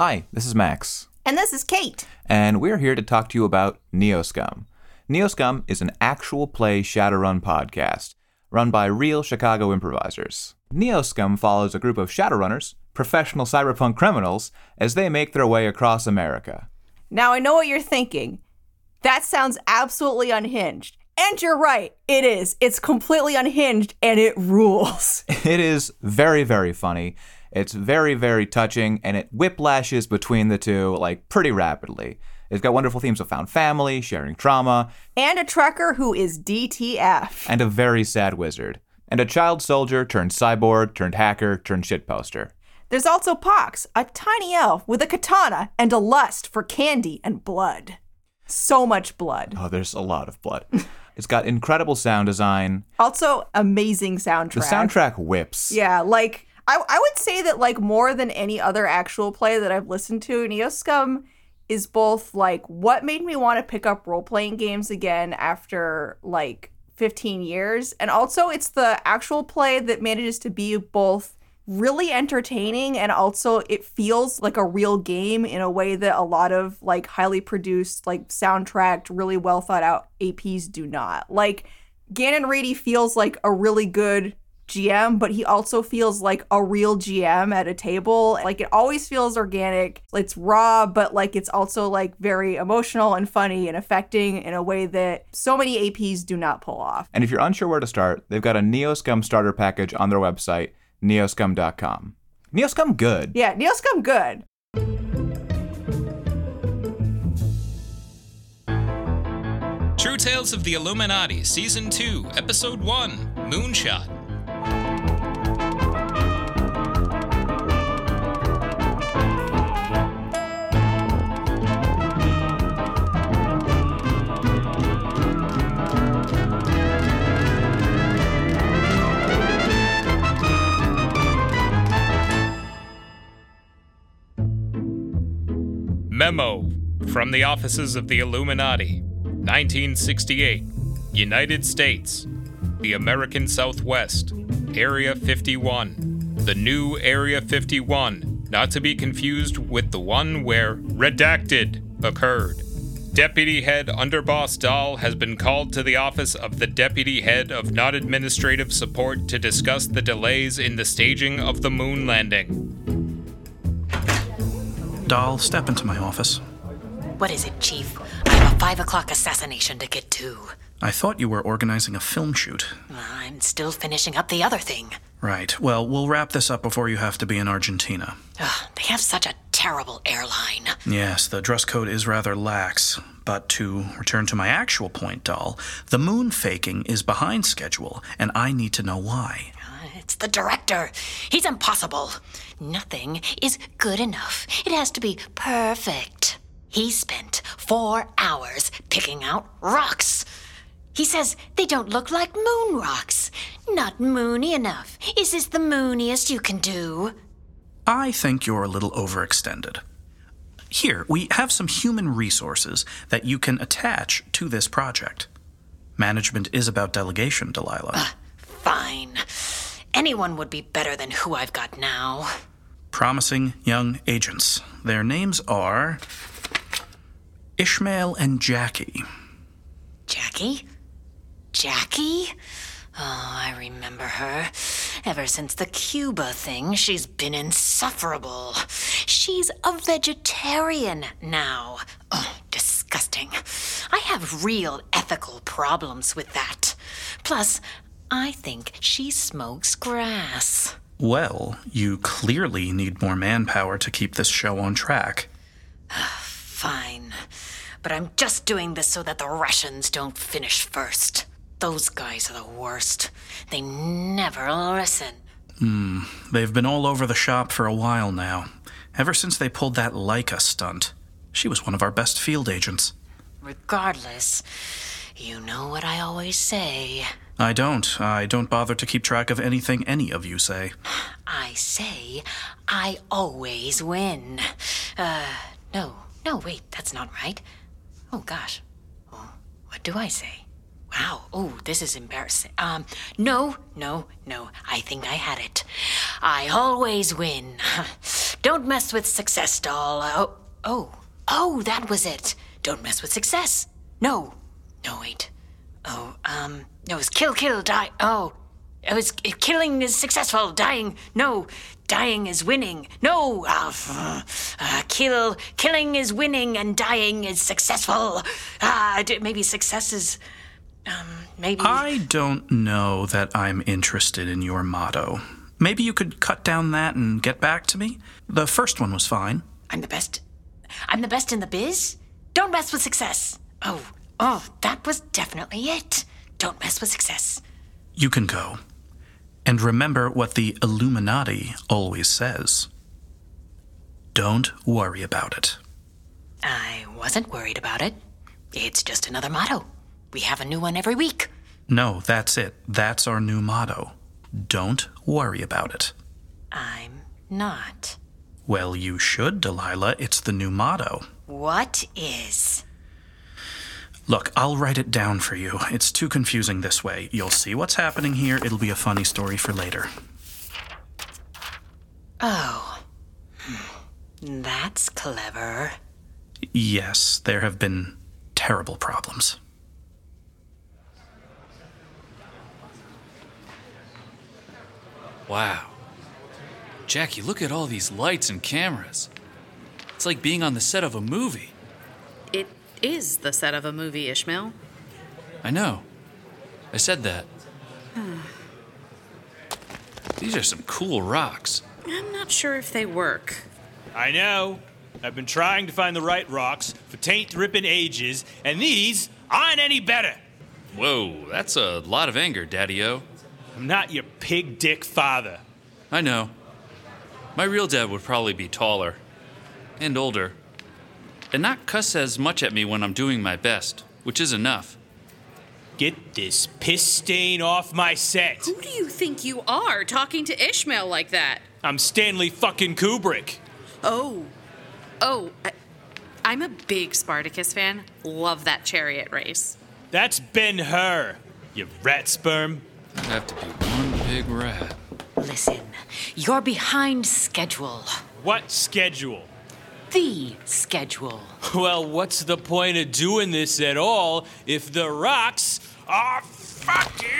Hi, this is Max, And this is Kate. and we're here to talk to you about Neoscum. Neoscum is an actual play Shadowrun podcast run by real Chicago improvisers. Neoscum follows a group of Shadowrunners, professional cyberpunk criminals, as they make their way across America. Now I know what you're thinking. That sounds absolutely unhinged. And you're right, it is. It's completely unhinged and it rules. It is very, very funny. It's very, very touching, and it whiplashes between the two like pretty rapidly. It's got wonderful themes of found family, sharing trauma, And a trucker who is DTF. and a very sad wizard, and a child soldier turned cyborg turned hacker turned shitposter. There's also Pox, a tiny elf with a katana and a lust for candy and blood. So much blood. Oh, there's a lot of blood. it's got incredible sound design. Also, amazing soundtrack. The soundtrack whips. Yeah, like I, I would say that like more than any other actual play that I've listened to, Neoscum is both like what made me want to pick up role playing games again after like 15 years, and also it's the actual play that manages to be both really entertaining and also it feels like a real game in a way that a lot of like highly produced like soundtracked really well thought out APs do not. Like Gannon Reedy feels like a really good GM, but he also feels like a real GM at a table. Like it always feels organic. It's raw, but like it's also like very emotional and funny and affecting in a way that so many APs do not pull off. And if you're unsure where to start, they've got a Neoscum starter package on their website, neoscum.com. Neoscum good. Yeah, Neoscum good. True Tales of the Illuminati, Season 2, Episode 1 Moonshot. Memo from the offices of the Illuminati, 1968, United States, the American Southwest, Area 51. The new Area 51, not to be confused with the one where Redacted occurred. Deputy Head Underboss Dahl has been called to the office of the Deputy Head of Non Administrative Support to discuss the delays in the staging of the moon landing. Dahl, step into my office. What is it, Chief? I have a five o'clock assassination to get to. I thought you were organizing a film shoot. I'm still finishing up the other thing. Right. Well, we'll wrap this up before you have to be in Argentina. Ugh, they have such a terrible airline. Yes, the dress code is rather lax. But to return to my actual point, Dahl, the moon faking is behind schedule, and I need to know why. The director. He's impossible. Nothing is good enough. It has to be perfect. He spent four hours picking out rocks. He says they don't look like moon rocks. Not moony enough. Is this the mooniest you can do? I think you're a little overextended. Here, we have some human resources that you can attach to this project. Management is about delegation, Delilah. Ah, fine. Anyone would be better than who I've got now. Promising young agents. Their names are Ishmael and Jackie. Jackie? Jackie? Oh, I remember her. Ever since the Cuba thing, she's been insufferable. She's a vegetarian now. Oh, disgusting. I have real ethical problems with that. Plus, I think she smokes grass. Well, you clearly need more manpower to keep this show on track. Fine. But I'm just doing this so that the Russians don't finish first. Those guys are the worst. They never listen. Hmm. They've been all over the shop for a while now. Ever since they pulled that Laika stunt. She was one of our best field agents. Regardless, you know what I always say. I don't. I don't bother to keep track of anything any of you say. I say I always win. Uh, no, no, wait, that's not right. Oh gosh. Oh, what do I say? Wow, oh, this is embarrassing. Um, no, no, no, I think I had it. I always win. Don't mess with success, doll. Oh, oh, oh, that was it. Don't mess with success. No, no, wait. Oh, um, no, it's kill, kill, die. Oh, it was killing is successful. Dying, no. Dying is winning. No. Uh, uh, kill, killing is winning, and dying is successful. Uh, maybe success is. Um, maybe. I don't know that I'm interested in your motto. Maybe you could cut down that and get back to me? The first one was fine. I'm the best. I'm the best in the biz? Don't mess with success. Oh, oh, that was definitely it. Don't mess with success. You can go. And remember what the Illuminati always says don't worry about it. I wasn't worried about it. It's just another motto. We have a new one every week. No, that's it. That's our new motto. Don't worry about it. I'm not. Well, you should, Delilah. It's the new motto. What is? Look, I'll write it down for you. It's too confusing this way. You'll see what's happening here. It'll be a funny story for later. Oh. Hmm. That's clever. Yes, there have been terrible problems. Wow. Jackie, look at all these lights and cameras. It's like being on the set of a movie. It is the set of a movie, Ishmael. I know. I said that. These are some cool rocks. I'm not sure if they work. I know. I've been trying to find the right rocks for taint ripping ages, and these aren't any better. Whoa, that's a lot of anger, Daddy O. I'm not your pig dick father. I know. My real dad would probably be taller and older, and not cuss as much at me when I'm doing my best, which is enough. Get this piss stain off my set. Who do you think you are talking to Ishmael like that? I'm Stanley fucking Kubrick. Oh. Oh, I, I'm a big Spartacus fan. Love that chariot race. That's Ben Hur, you rat sperm. I'd have to be one big rat. Listen, you're behind schedule. What schedule? The schedule. Well, what's the point of doing this at all if the rocks are fucking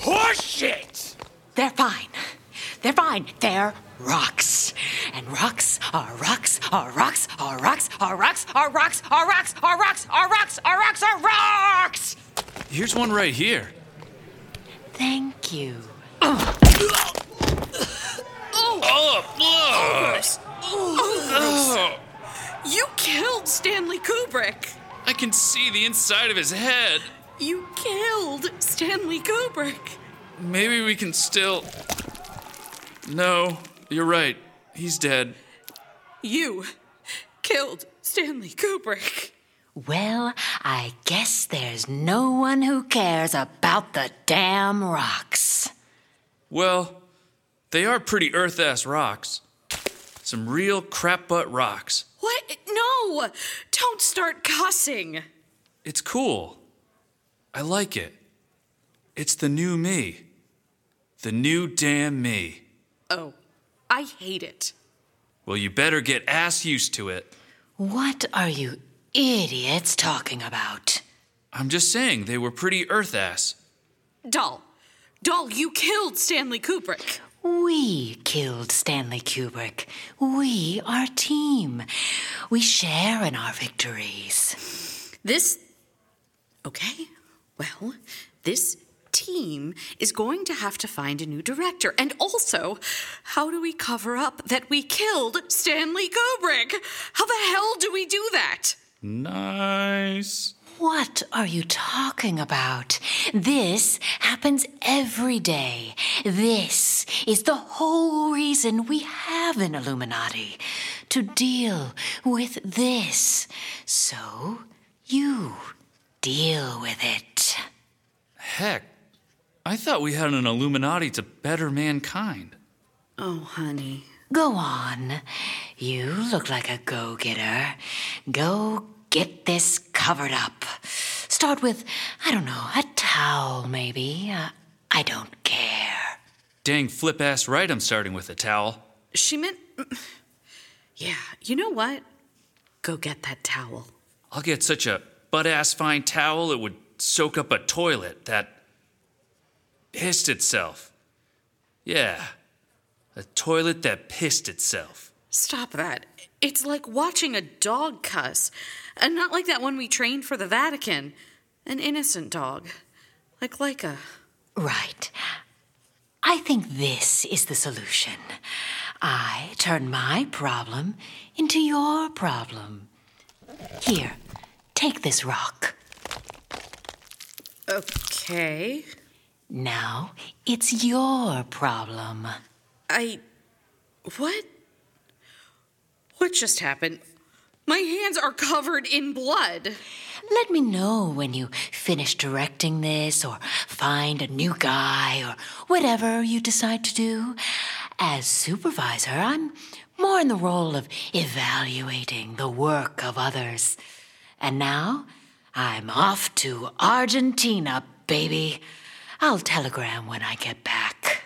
horseshit? They're fine. They're fine. They're rocks. And rocks are rocks are rocks are rocks are rocks are rocks are rocks are rocks are rocks are rocks are rocks. Here's one right here. Thank you. Oh, you killed Stanley Kubrick! I can see the inside of his head. You killed Stanley Kubrick! Maybe we can still. No, you're right. He's dead. You killed Stanley Kubrick! Well, I guess there's no one who cares about the damn rocks. Well, they are pretty earth ass rocks. Some real crap butt rocks. What? No! Don't start cussing! It's cool. I like it. It's the new me. The new damn me. Oh, I hate it. Well, you better get ass used to it. What are you idiots talking about? I'm just saying they were pretty earth ass. Dahl. Dahl, you killed Stanley Kubrick. We killed Stanley Kubrick. We are team. We share in our victories. This. Okay, well, this team is going to have to find a new director. And also, how do we cover up that we killed Stanley Kubrick? How the hell do we do that? Nice. What are you talking about? This happens every day. This is the whole reason we have an Illuminati to deal with this. So you deal with it. Heck, I thought we had an Illuminati to better mankind. Oh, honey. Go on. You look like a go getter. Go get this covered up. Start with, I don't know, a towel maybe. Uh, I don't care. Dang flip ass right, I'm starting with a towel. She meant. Yeah, you know what? Go get that towel. I'll get such a butt ass fine towel it would soak up a toilet that pissed itself. Yeah, a toilet that pissed itself. Stop that. It's like watching a dog cuss. And not like that one we trained for the Vatican. An innocent dog. Like Laika. Right. I think this is the solution. I turn my problem into your problem. Here, take this rock. Okay. Now it's your problem. I. What? What just happened? My hands are covered in blood. Let me know when you finish directing this, or find a new guy, or whatever you decide to do. As supervisor, I'm more in the role of evaluating the work of others. And now, I'm off to Argentina, baby. I'll telegram when I get back.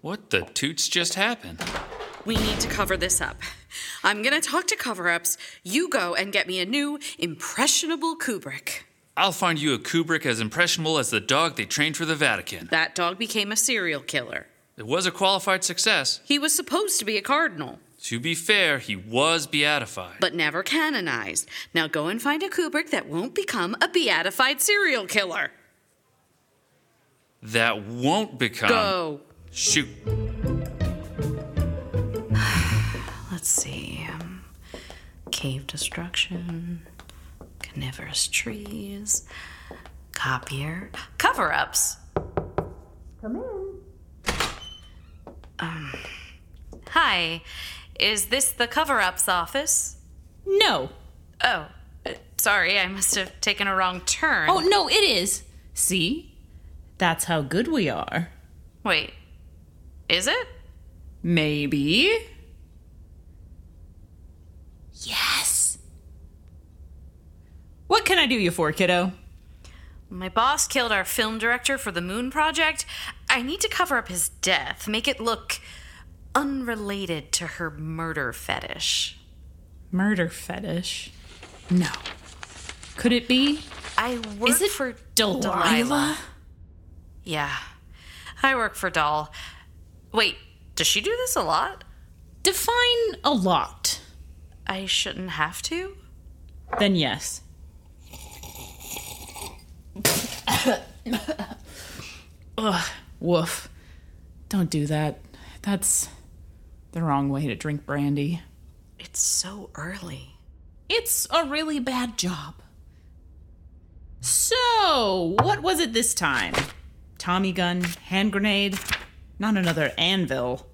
What the toots just happened? We need to cover this up. I'm gonna talk to cover ups. You go and get me a new, impressionable Kubrick. I'll find you a Kubrick as impressionable as the dog they trained for the Vatican. That dog became a serial killer. It was a qualified success. He was supposed to be a cardinal, To be fair, he was beatified. but never canonized. Now go and find a Kubrick that won't become a beatified serial killer. that won't become. Go. Shoot. Let's see. Um, cave destruction, carnivorous trees, copier, cover ups. Come in. Um, Hi, is this the cover ups office? No. Oh, uh, sorry, I must have taken a wrong turn. Oh, no, it is. See? That's how good we are. Wait, is it? Maybe. Yes. What can I do you for, kiddo? My boss killed our film director for the Moon Project. I need to cover up his death, make it look unrelated to her murder fetish. Murder fetish? No. Could it be? I work Is it for Delilah? Yeah, I work for Dahl. Wait, does she do this a lot? Define a lot. I shouldn't have to? Then yes. Ugh, woof. Don't do that. That's the wrong way to drink brandy. It's so early. It's a really bad job. So, what was it this time? Tommy gun, hand grenade, not another anvil.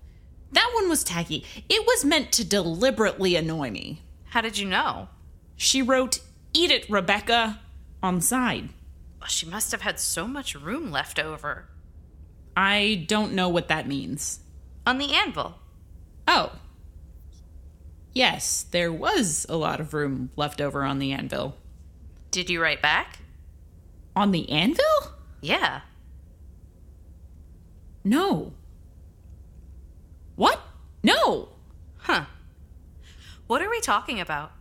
That one was tacky. It was meant to deliberately annoy me. How did you know? She wrote, Eat it, Rebecca, on the side. She must have had so much room left over. I don't know what that means. On the anvil. Oh. Yes, there was a lot of room left over on the anvil. Did you write back? On the anvil? Yeah. No. What? No. Huh. What are we talking about?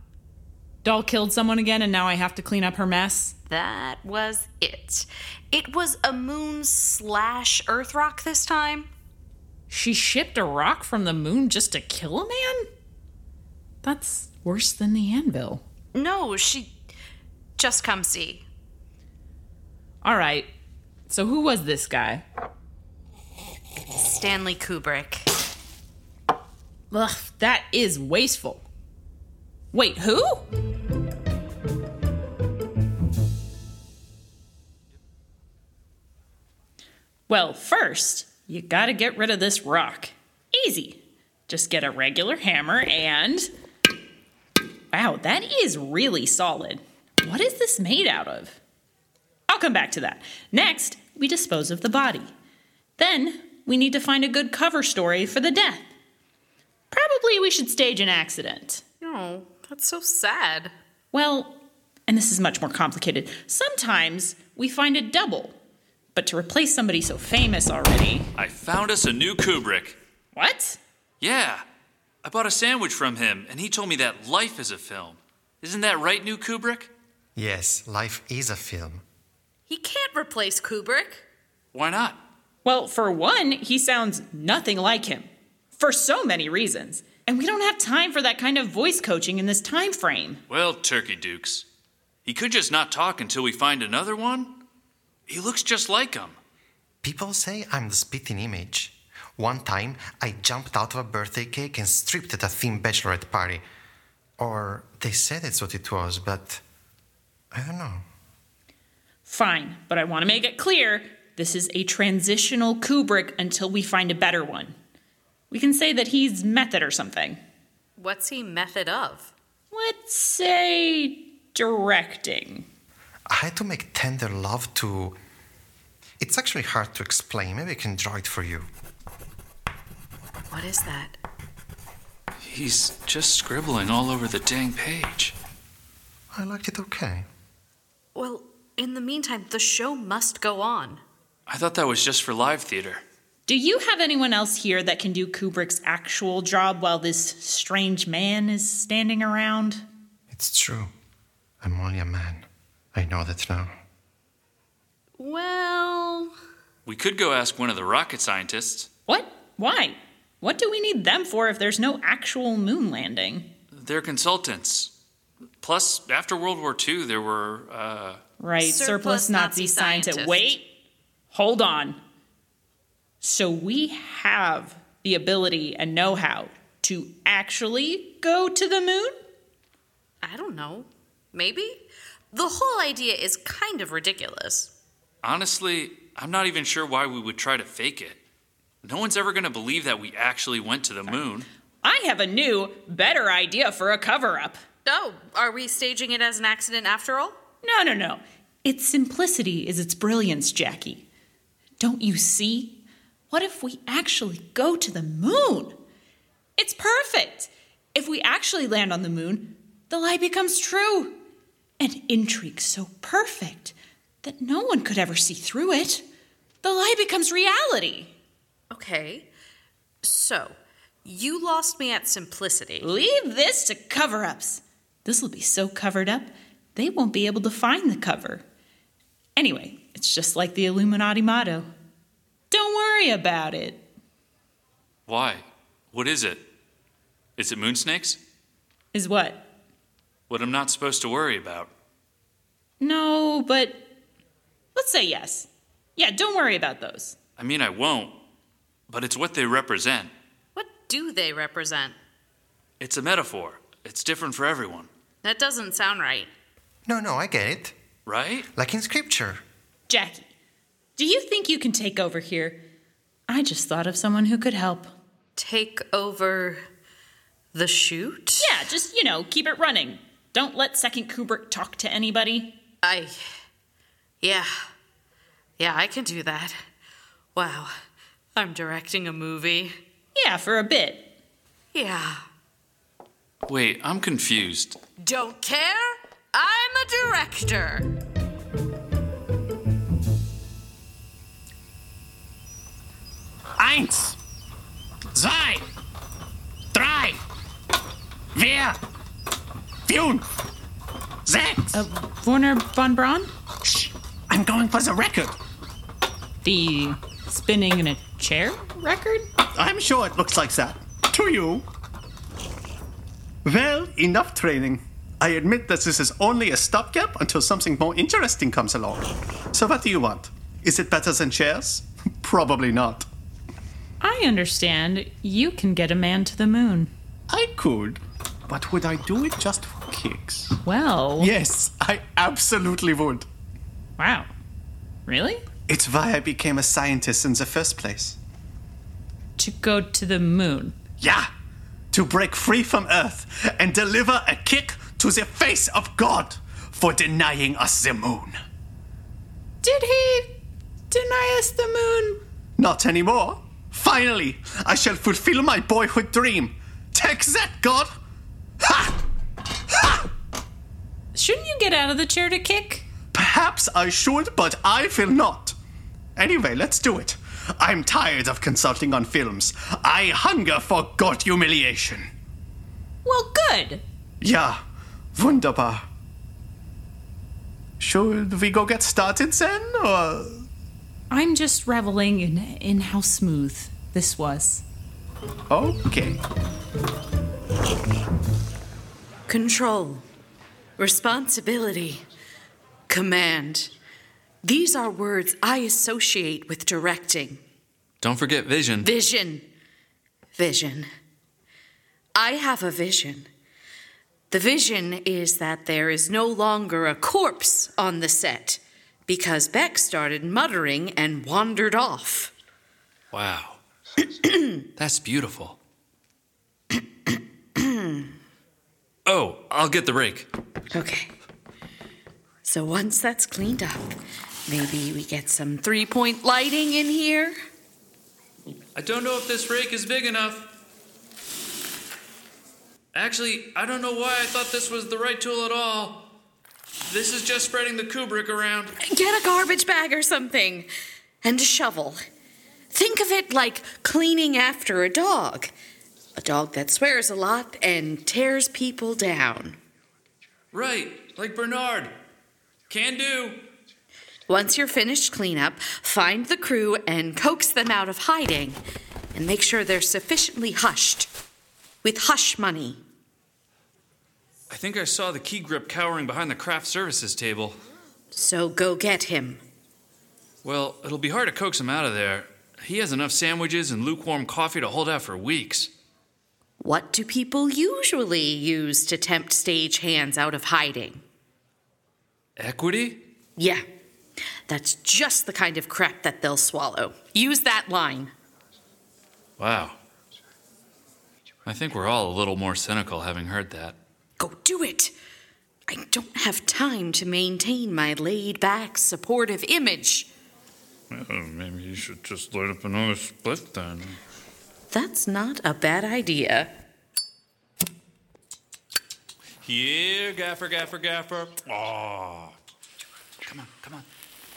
Dahl killed someone again and now I have to clean up her mess. That was it. It was a moon slash earth rock this time. She shipped a rock from the moon just to kill a man? That's worse than the anvil. No, she. Just come see. All right. So who was this guy? Stanley Kubrick. Ugh, that is wasteful. Wait, who? Well, first, you gotta get rid of this rock. Easy. Just get a regular hammer and. Wow, that is really solid. What is this made out of? I'll come back to that. Next, we dispose of the body. Then, we need to find a good cover story for the death. Probably we should stage an accident. Oh, that's so sad. Well, and this is much more complicated. Sometimes we find a double. But to replace somebody so famous already. I found us a new Kubrick. What? Yeah, I bought a sandwich from him, and he told me that life is a film. Isn't that right, new Kubrick? Yes, life is a film. He can't replace Kubrick. Why not? Well, for one, he sounds nothing like him. For so many reasons. And we don't have time for that kind of voice coaching in this time frame. Well, Turkey Dukes. He could just not talk until we find another one. He looks just like him. People say I'm the spitting image. One time, I jumped out of a birthday cake and stripped at a theme bachelorette party. Or they said it's what it was, but I don't know. Fine, but I want to make it clear this is a transitional Kubrick until we find a better one. We can say that he's method or something. What's he method of? Let's say directing. I had to make tender love to. It's actually hard to explain. Maybe I can draw it for you. What is that? He's just scribbling all over the dang page. I liked it okay. Well, in the meantime, the show must go on. I thought that was just for live theater. Do you have anyone else here that can do Kubrick's actual job while this strange man is standing around? It's true. I'm only a man. I know that now. Well, We could go ask one of the rocket scientists. What? Why? What do we need them for if there's no actual moon landing? They're consultants. Plus, after World War II, there were, uh, Right, Surplus surplus, Nazi, Nazi scientist. scientist. Wait, hold on. So we have the ability and know how to actually go to the moon? I don't know. Maybe? The whole idea is kind of ridiculous. honestly, I'm not even sure why we would try to fake it. No one's ever going to believe that we actually went to the moon. I have a new, better idea for a cover up. Oh, are we staging it as an accident after all? No, no, no. Its simplicity is its brilliance, Jackie. Don't you see? What if we actually go to the moon? It's perfect. If we actually land on the moon, the lie becomes true. An intrigue so perfect that no one could ever see through it. The lie becomes reality. Okay. So, you lost me at simplicity. Leave this to cover ups. This will be so covered up, they won't be able to find the cover. Anyway, it's just like the Illuminati motto Don't worry about it. Why? What is it? Is it moon snakes? Is what? What I'm not supposed to worry about. No, but let's say yes. Yeah, don't worry about those. I mean, I won't, but it's what they represent. What do they represent? It's a metaphor. It's different for everyone, That doesn't sound right. No, no, I get it. right? Like in scripture. Jackie, do you think you can take over here? I just thought of someone who could help. Take over the shoot? Yeah, just, you know, keep it running. Don't let Second Kubrick talk to anybody. I. Yeah. Yeah, I can do that. Wow. I'm directing a movie. Yeah, for a bit. Yeah. Wait, I'm confused. Don't care? I'm a director. Eins, zwei, drei, vier, fünf, sechs. Uh, Wernher von Braun? Shh, I'm going for the record. The spinning in a chair record? I'm sure it looks like that. To you. Well, enough training. I admit that this is only a stopgap until something more interesting comes along. So, what do you want? Is it better than chairs? Probably not. I understand. You can get a man to the moon. I could, but would I do it just for kicks? Well, Yes, I absolutely would. wow. Really? It's why I became a scientist in the first place. To go to the moon. Yeah, to break free from Earth and deliver a kick to the face of God for denying us the moon. Did he deny us the moon? Not anymore. Finally, I shall fulfill my boyhood dream. Take that, God! Ha! Ha! Shouldn't you get out of the chair to kick? Perhaps I should, but I will not. Anyway, let's do it. I'm tired of consulting on films. I hunger for God humiliation. Well, good. Ja, wunderbar. Should we go get started then, or? I'm just reveling in in how smooth this was. Okay. Control, responsibility, command. These are words I associate with directing. Don't forget vision. Vision. Vision. I have a vision. The vision is that there is no longer a corpse on the set because Beck started muttering and wandered off. Wow. That's beautiful. oh, I'll get the rake. Okay. So once that's cleaned up, maybe we get some three point lighting in here? I don't know if this rake is big enough. Actually, I don't know why I thought this was the right tool at all. This is just spreading the Kubrick around. Get a garbage bag or something. And a shovel. Think of it like cleaning after a dog. A dog that swears a lot and tears people down. Right, like Bernard. Can do. Once you're finished cleanup, find the crew and coax them out of hiding. And make sure they're sufficiently hushed. With hush money. I think I saw the key grip cowering behind the craft services table. So go get him. Well, it'll be hard to coax him out of there. He has enough sandwiches and lukewarm coffee to hold out for weeks. What do people usually use to tempt stagehands out of hiding? Equity? Yeah, that's just the kind of crap that they'll swallow. Use that line. Wow. I think we're all a little more cynical having heard that. Go do it. I don't have time to maintain my laid back, supportive image. Well, maybe you should just light up another split then. That's not a bad idea. Here, gaffer, gaffer, gaffer. Oh, Come on, come on.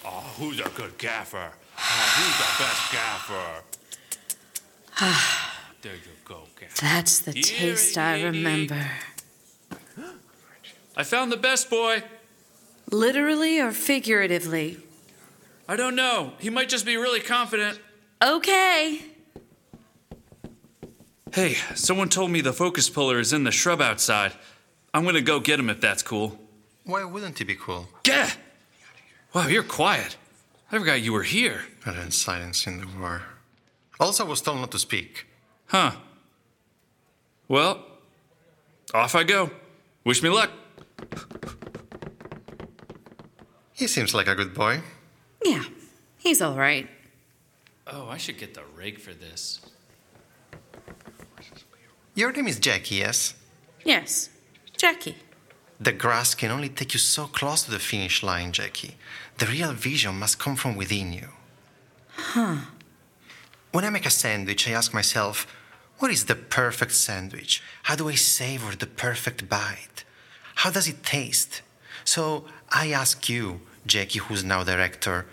oh, who's a good gaffer? Oh, who's the best gaffer? there you go, gaffer. That's the Here, taste I lady. remember. I found the best boy. Literally or figuratively? I don't know. He might just be really confident. Okay. Hey, someone told me the focus puller is in the shrub outside. I'm gonna go get him if that's cool. Why wouldn't he be cool? Yeah. Wow, you're quiet. I forgot you were here. Better than silence in the war. Also, was told not to speak. Huh. Well, off I go. Wish me luck. He seems like a good boy. Yeah, he's all right. Oh, I should get the rake for this. Your name is Jackie, yes? Yes, Jackie. The grass can only take you so close to the finish line, Jackie. The real vision must come from within you. Huh. When I make a sandwich, I ask myself, what is the perfect sandwich? How do I savor the perfect bite? How does it taste? So I ask you, Jackie, who's now director,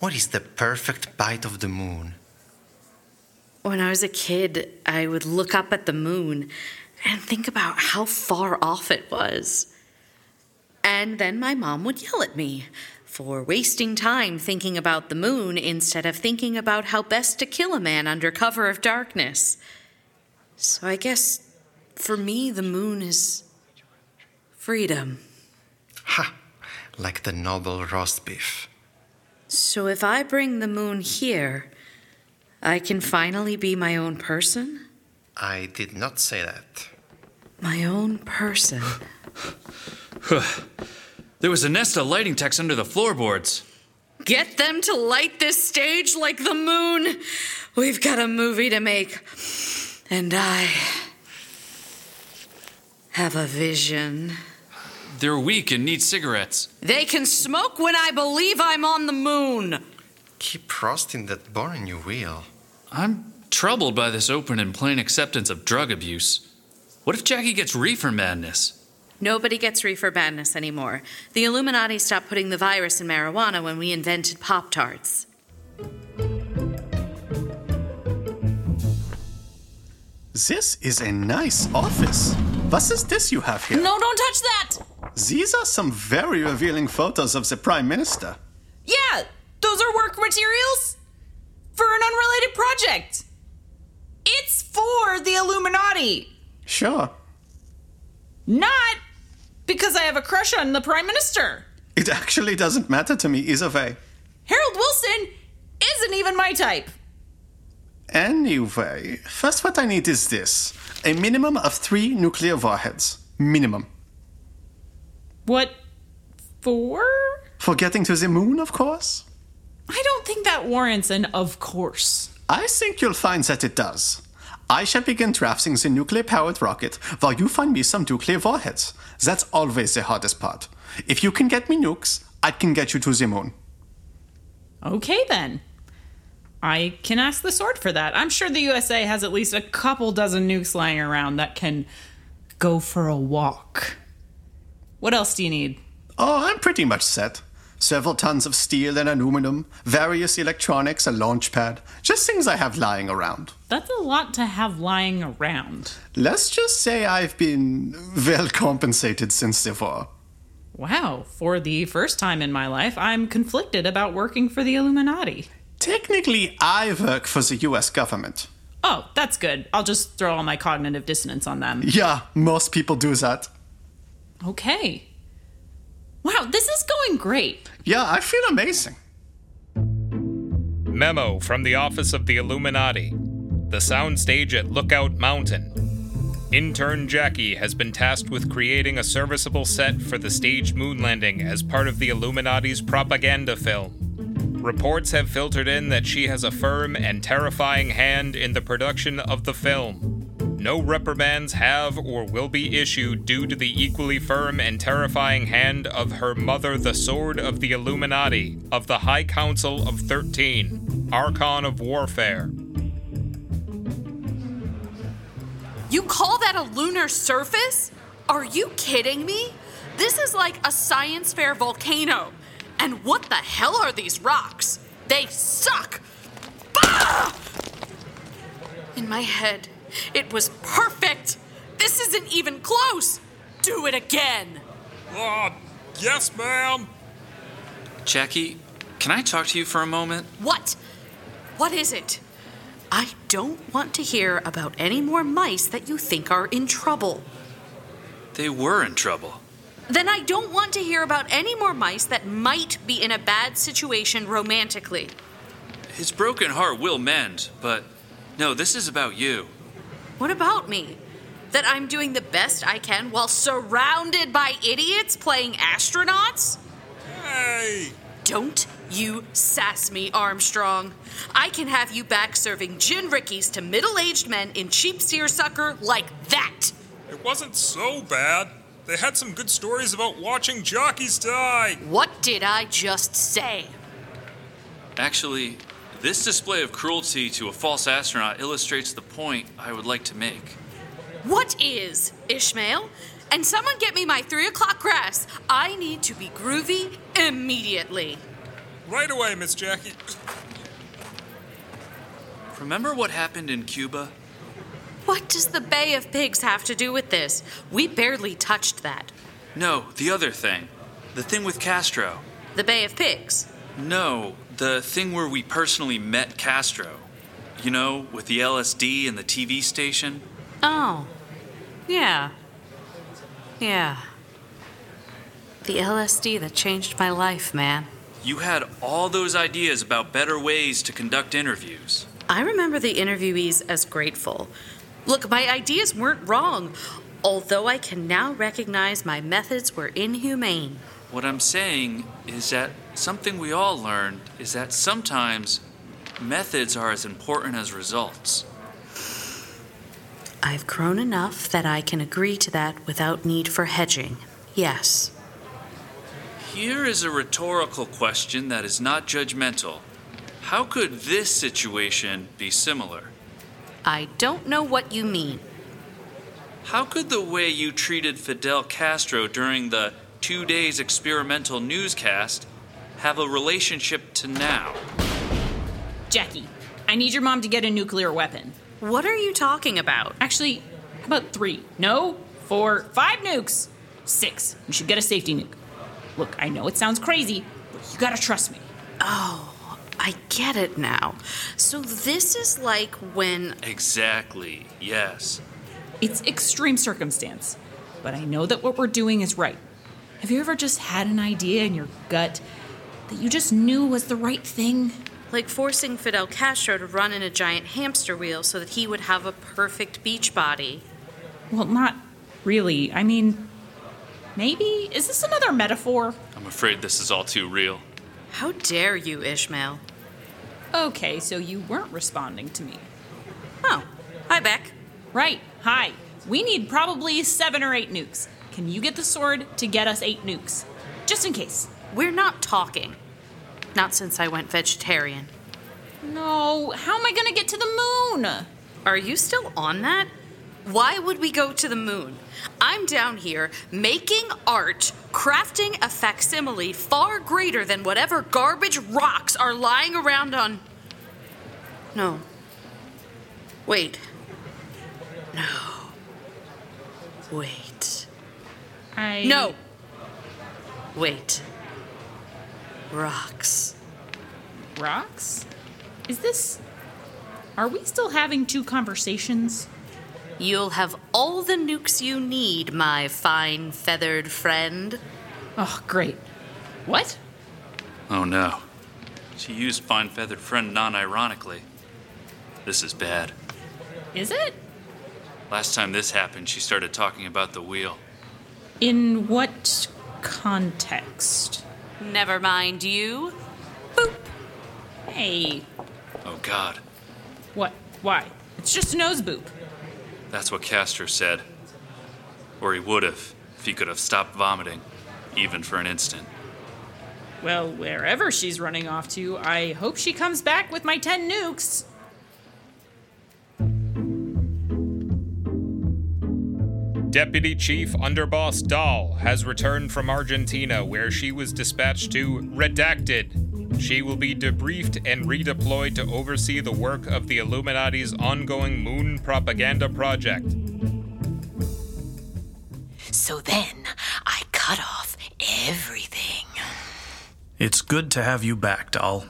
what is the perfect bite of the moon? When I was a kid, I would look up at the moon and think about how far off it was. And then my mom would yell at me for wasting time thinking about the moon instead of thinking about how best to kill a man under cover of darkness. So I guess for me, the moon is freedom. Ha! Like the noble roast beef. So if I bring the moon here, I can finally be my own person? I did not say that. My own person. There was a nest of lighting techs under the floorboards. Get them to light this stage like the moon. We've got a movie to make. And I have a vision. They're weak and need cigarettes. They can smoke when I believe I'm on the moon. Keep frosting that bar boring new wheel. I'm troubled by this open and plain acceptance of drug abuse. What if Jackie gets reefer madness? Nobody gets reefer madness anymore. The Illuminati stopped putting the virus in marijuana when we invented Pop Tarts. This is a nice office. What is this you have here? No, don't touch that! These are some very revealing photos of the Prime Minister. Yeah, those are work materials for an unrelated project. It's for the Illuminati, Sure. not because I have a crush on the Prime Minister. It actually doesn't matter to me either way. Harold Wilson isn't even my type. Anyway, first what I need is this a minimum of three nuclear warheads. Minimum. What for? For getting to the moon, of course. I don't think that warrants an of course. I think you'll find that it does. I shall begin drafting the nuclear powered rocket while you find me some nuclear warheads. That's always the hardest part. If you can get me nukes, I can get you to the moon. Okay then. I can ask the sword for that. I'm sure the USA has at least a couple dozen nukes lying around that can go for a walk. What else do you need? Oh, I'm pretty much set. Several tons of steel and aluminum, various electronics, a launch pad, just things I have lying around. That's a lot to have lying around. Let's just say I've been well compensated since the war. Wow, for the first time in my life, I'm conflicted about working for the Illuminati. Technically, I work for the US government. Oh, that's good. I'll just throw all my cognitive dissonance on them. Yeah, most people do that. Okay. Wow, this is going great. Yeah, I feel amazing. Memo from the Office of the Illuminati. The soundstage at Lookout Mountain. Intern Jackie has been tasked with creating a serviceable set for the staged moon landing as part of the Illuminati's propaganda film. Reports have filtered in that she has a firm and terrifying hand in the production of the film. No reprimands have or will be issued due to the equally firm and terrifying hand of her mother, the Sword of the Illuminati, of the High Council of Thirteen, Archon of Warfare. You call that a lunar surface? Are you kidding me? This is like a science fair volcano. And what the hell are these rocks? They suck! Bah! In my head, it was perfect! This isn't even close! Do it again! Uh, yes, ma'am. Jackie, can I talk to you for a moment? What? What is it? I don't want to hear about any more mice that you think are in trouble. They were in trouble. Then I don't want to hear about any more mice that might be in a bad situation romantically. His broken heart will mend, but no, this is about you. What about me? That I'm doing the best I can while surrounded by idiots playing astronauts? Hey! Don't you sass me, Armstrong. I can have you back serving gin rickeys to middle aged men in cheap seersucker like that. It wasn't so bad. They had some good stories about watching jockeys die. What did I just say? Actually, this display of cruelty to a false astronaut illustrates the point I would like to make. What is, Ishmael? And someone get me my three o'clock grass. I need to be groovy immediately. Right away, Miss Jackie. Remember what happened in Cuba? What does the Bay of Pigs have to do with this? We barely touched that. No, the other thing. The thing with Castro. The Bay of Pigs. No, the thing where we personally met Castro. You know, with the LSD and the TV station? Oh. Yeah. Yeah. The LSD that changed my life, man. You had all those ideas about better ways to conduct interviews. I remember the interviewees as grateful. Look, my ideas weren't wrong, although I can now recognize my methods were inhumane. What I'm saying is that something we all learned is that sometimes methods are as important as results. I've grown enough that I can agree to that without need for hedging. Yes. Here is a rhetorical question that is not judgmental. How could this situation be similar? I don't know what you mean. How could the way you treated Fidel Castro during the two days experimental newscast have a relationship to now? Jackie, I need your mom to get a nuclear weapon. What are you talking about? Actually, how about three? No, four, five nukes. Six. You should get a safety nuke. Look, I know it sounds crazy, but you gotta trust me. Oh, I get it now. So this is like when. Exactly, yes. It's extreme circumstance, but I know that what we're doing is right. Have you ever just had an idea in your gut that you just knew was the right thing? Like forcing Fidel Castro to run in a giant hamster wheel so that he would have a perfect beach body. Well, not really. I mean, maybe? Is this another metaphor? I'm afraid this is all too real. How dare you, Ishmael? Okay, so you weren't responding to me. Oh, hi, Beck. Right, hi. We need probably seven or eight nukes. Can you get the sword to get us eight nukes? Just in case. We're not talking. Not since I went vegetarian. No, how am I gonna get to the moon? Are you still on that? Why would we go to the moon? I'm down here making art, crafting a facsimile far greater than whatever garbage rocks are lying around on. No. Wait. No. Wait. I. No! Wait. Rocks. Rocks? Is this. Are we still having two conversations? You'll have all the nukes you need, my fine feathered friend. Oh, great. What? Oh no. She used fine feathered friend non ironically. This is bad. Is it? Last time this happened, she started talking about the wheel. In what context? Never mind you. Boop. Hey. Oh god. What? Why? It's just a nose boop. That's what Castro said. Or he would have, if he could have stopped vomiting, even for an instant. Well, wherever she's running off to, I hope she comes back with my 10 nukes. Deputy Chief Underboss Dahl has returned from Argentina, where she was dispatched to Redacted. She will be debriefed and redeployed to oversee the work of the Illuminati's ongoing moon propaganda project. So then I cut off everything. It's good to have you back, Dahl.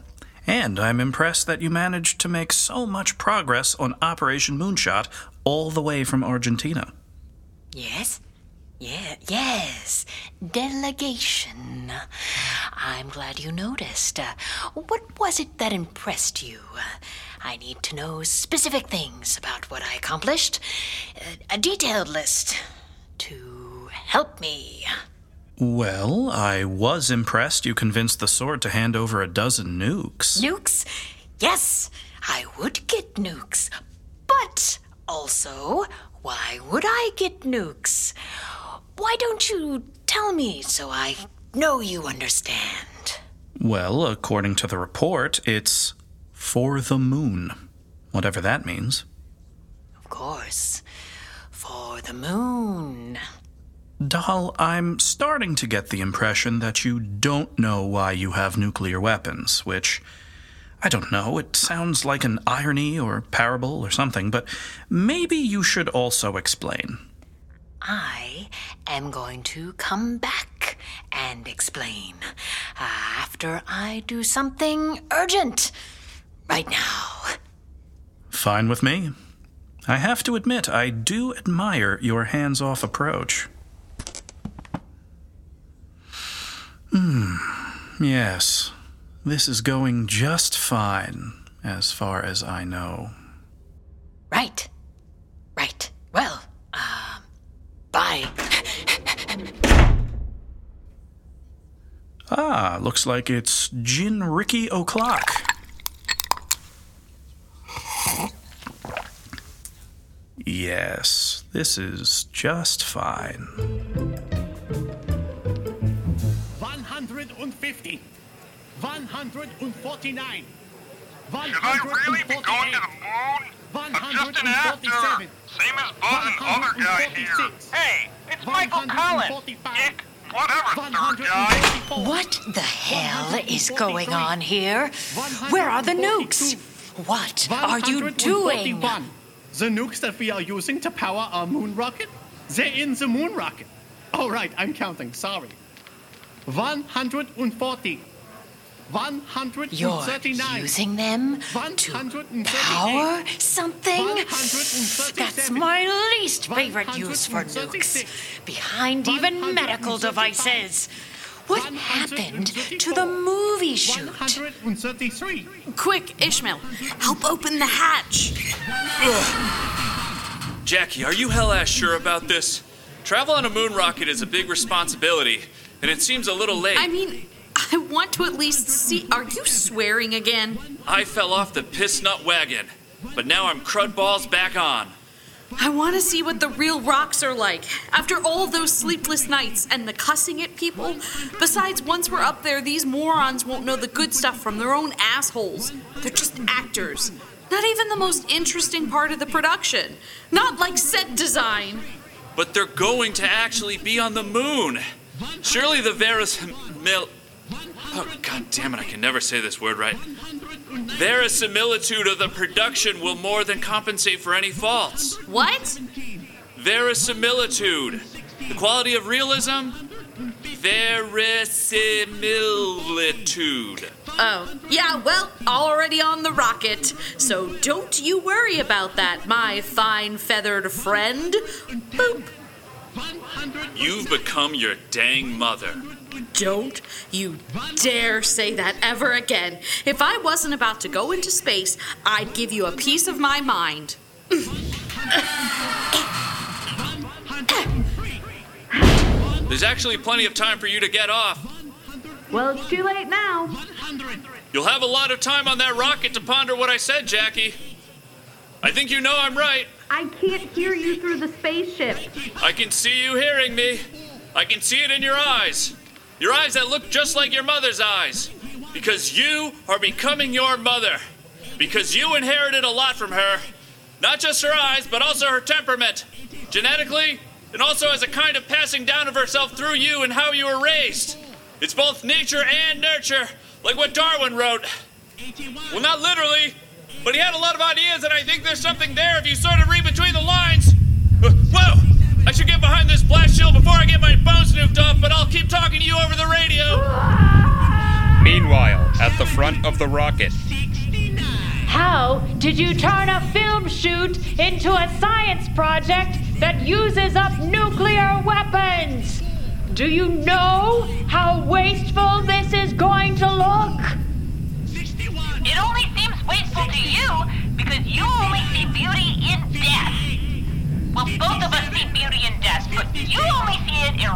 And I'm impressed that you managed to make so much progress on Operation Moonshot all the way from Argentina. Yes? Yeah, yes. Delegation. I'm glad you noticed. Uh, what was it that impressed you? Uh, I need to know specific things about what I accomplished. Uh, a detailed list to help me. Well, I was impressed you convinced the sword to hand over a dozen nukes. Nukes? Yes, I would get nukes. But also, why would I get nukes? Why don't you tell me so I know you understand? Well, according to the report, it's for the moon. Whatever that means. Of course, for the moon. Dahl, I'm starting to get the impression that you don't know why you have nuclear weapons, which. I don't know, it sounds like an irony or parable or something, but maybe you should also explain. I am going to come back and explain after I do something urgent right now. Fine with me. I have to admit, I do admire your hands off approach. Hmm, yes, this is going just fine, as far as I know. Right. Right. Well, uh, bye. Ah, looks like it's Gin Rickey O'Clock. Yes, this is just fine. 150. 149. Should I really be going to the moon? I'm just an actor, same as Buzz and other guys here. Hey, it's Michael Collins. Dick, whatever. What the hell is going on here? Where are the nukes? What are you doing? 141. The nukes that we are using to power our moon rocket? They're in the moon rocket. All right, I'm counting. Sorry. 140. 139. You're using them to power something? 137. That's my least favorite use for nukes. Behind even medical devices. What happened to the movie shoot? 133. Quick, Ishmael, help open the hatch. Jackie, are you hell ass sure about this? Travel on a moon rocket is a big responsibility, and it seems a little late. I mean, I want to at least see. Are you swearing again? I fell off the piss nut wagon, but now I'm crud balls back on. I want to see what the real rocks are like after all those sleepless nights and the cussing at people. Besides, once we're up there, these morons won't know the good stuff from their own assholes. They're just actors. Not even the most interesting part of the production. Not like set design. But they're going to actually be on the moon. Surely the verisimil. Oh, God damn it, I can never say this word right. Verisimilitude of the production will more than compensate for any faults. What? Verisimilitude. The quality of realism? Verisimilitude. Oh, yeah, well, already on the rocket. So don't you worry about that, my fine feathered friend. Boop. You've become your dang mother. Don't you dare say that ever again. If I wasn't about to go into space, I'd give you a piece of my mind. There's actually plenty of time for you to get off. Well, it's too late now. You'll have a lot of time on that rocket to ponder what I said, Jackie. I think you know I'm right. I can't hear you through the spaceship. I can see you hearing me. I can see it in your eyes. Your eyes that look just like your mother's eyes. Because you are becoming your mother. Because you inherited a lot from her. Not just her eyes, but also her temperament. Genetically, and also as a kind of passing down of herself through you and how you were raised. It's both nature and nurture, like what Darwin wrote. Well, not literally, but he had a lot of ideas, and I think there's something there if you sort of read between the lines. Whoa! I should get behind this blast shield before I get my bones snooped off, but I'll keep talking to you over the radio. Meanwhile, at the front of the rocket, How did you turn a film shoot into a science project that uses up nuclear weapons? Do you know how wasteful this is going to look? It only seems wasteful to you because you only see beauty in death. Well, both of us see beauty in death, but you only see it in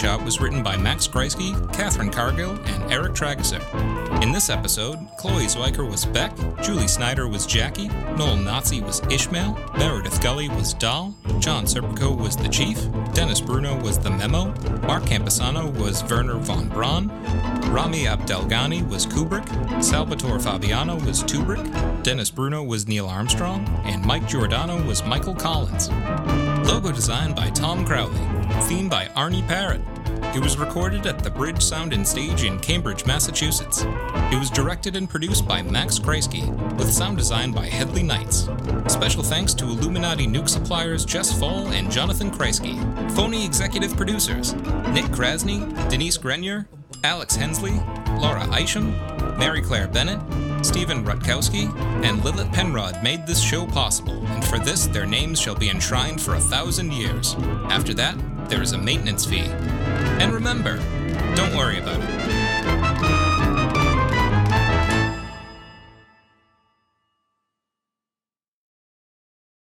Moonshot was written by Max Kreisky, Catherine Cargill, and Eric Trageser. In this episode, Chloe Zwiker was Beck, Julie Snyder was Jackie, Noel Nazi was Ishmael, Meredith Gully was Dahl, John Serpico was the Chief, Dennis Bruno was the Memo, Mark Camposano was Wernher von Braun, Rami Abdelghani was Kubrick, Salvatore Fabiano was Tubrick, Dennis Bruno was Neil Armstrong, and Mike Giordano was Michael Collins. Logo designed by Tom Crowley. Theme by Arnie Parrott. It was recorded at the Bridge Sound and Stage in Cambridge, Massachusetts. It was directed and produced by Max Kreisky, with sound design by Headley Knights. Special thanks to Illuminati nuke suppliers Jess Fall and Jonathan Kreisky. Phony executive producers Nick Krasny, Denise Grenier, Alex Hensley, Laura Isham, Mary Claire Bennett, Stephen Rutkowski, and Lilith Penrod made this show possible, and for this their names shall be enshrined for a thousand years. After that, there is a maintenance fee. And remember, don't worry about it.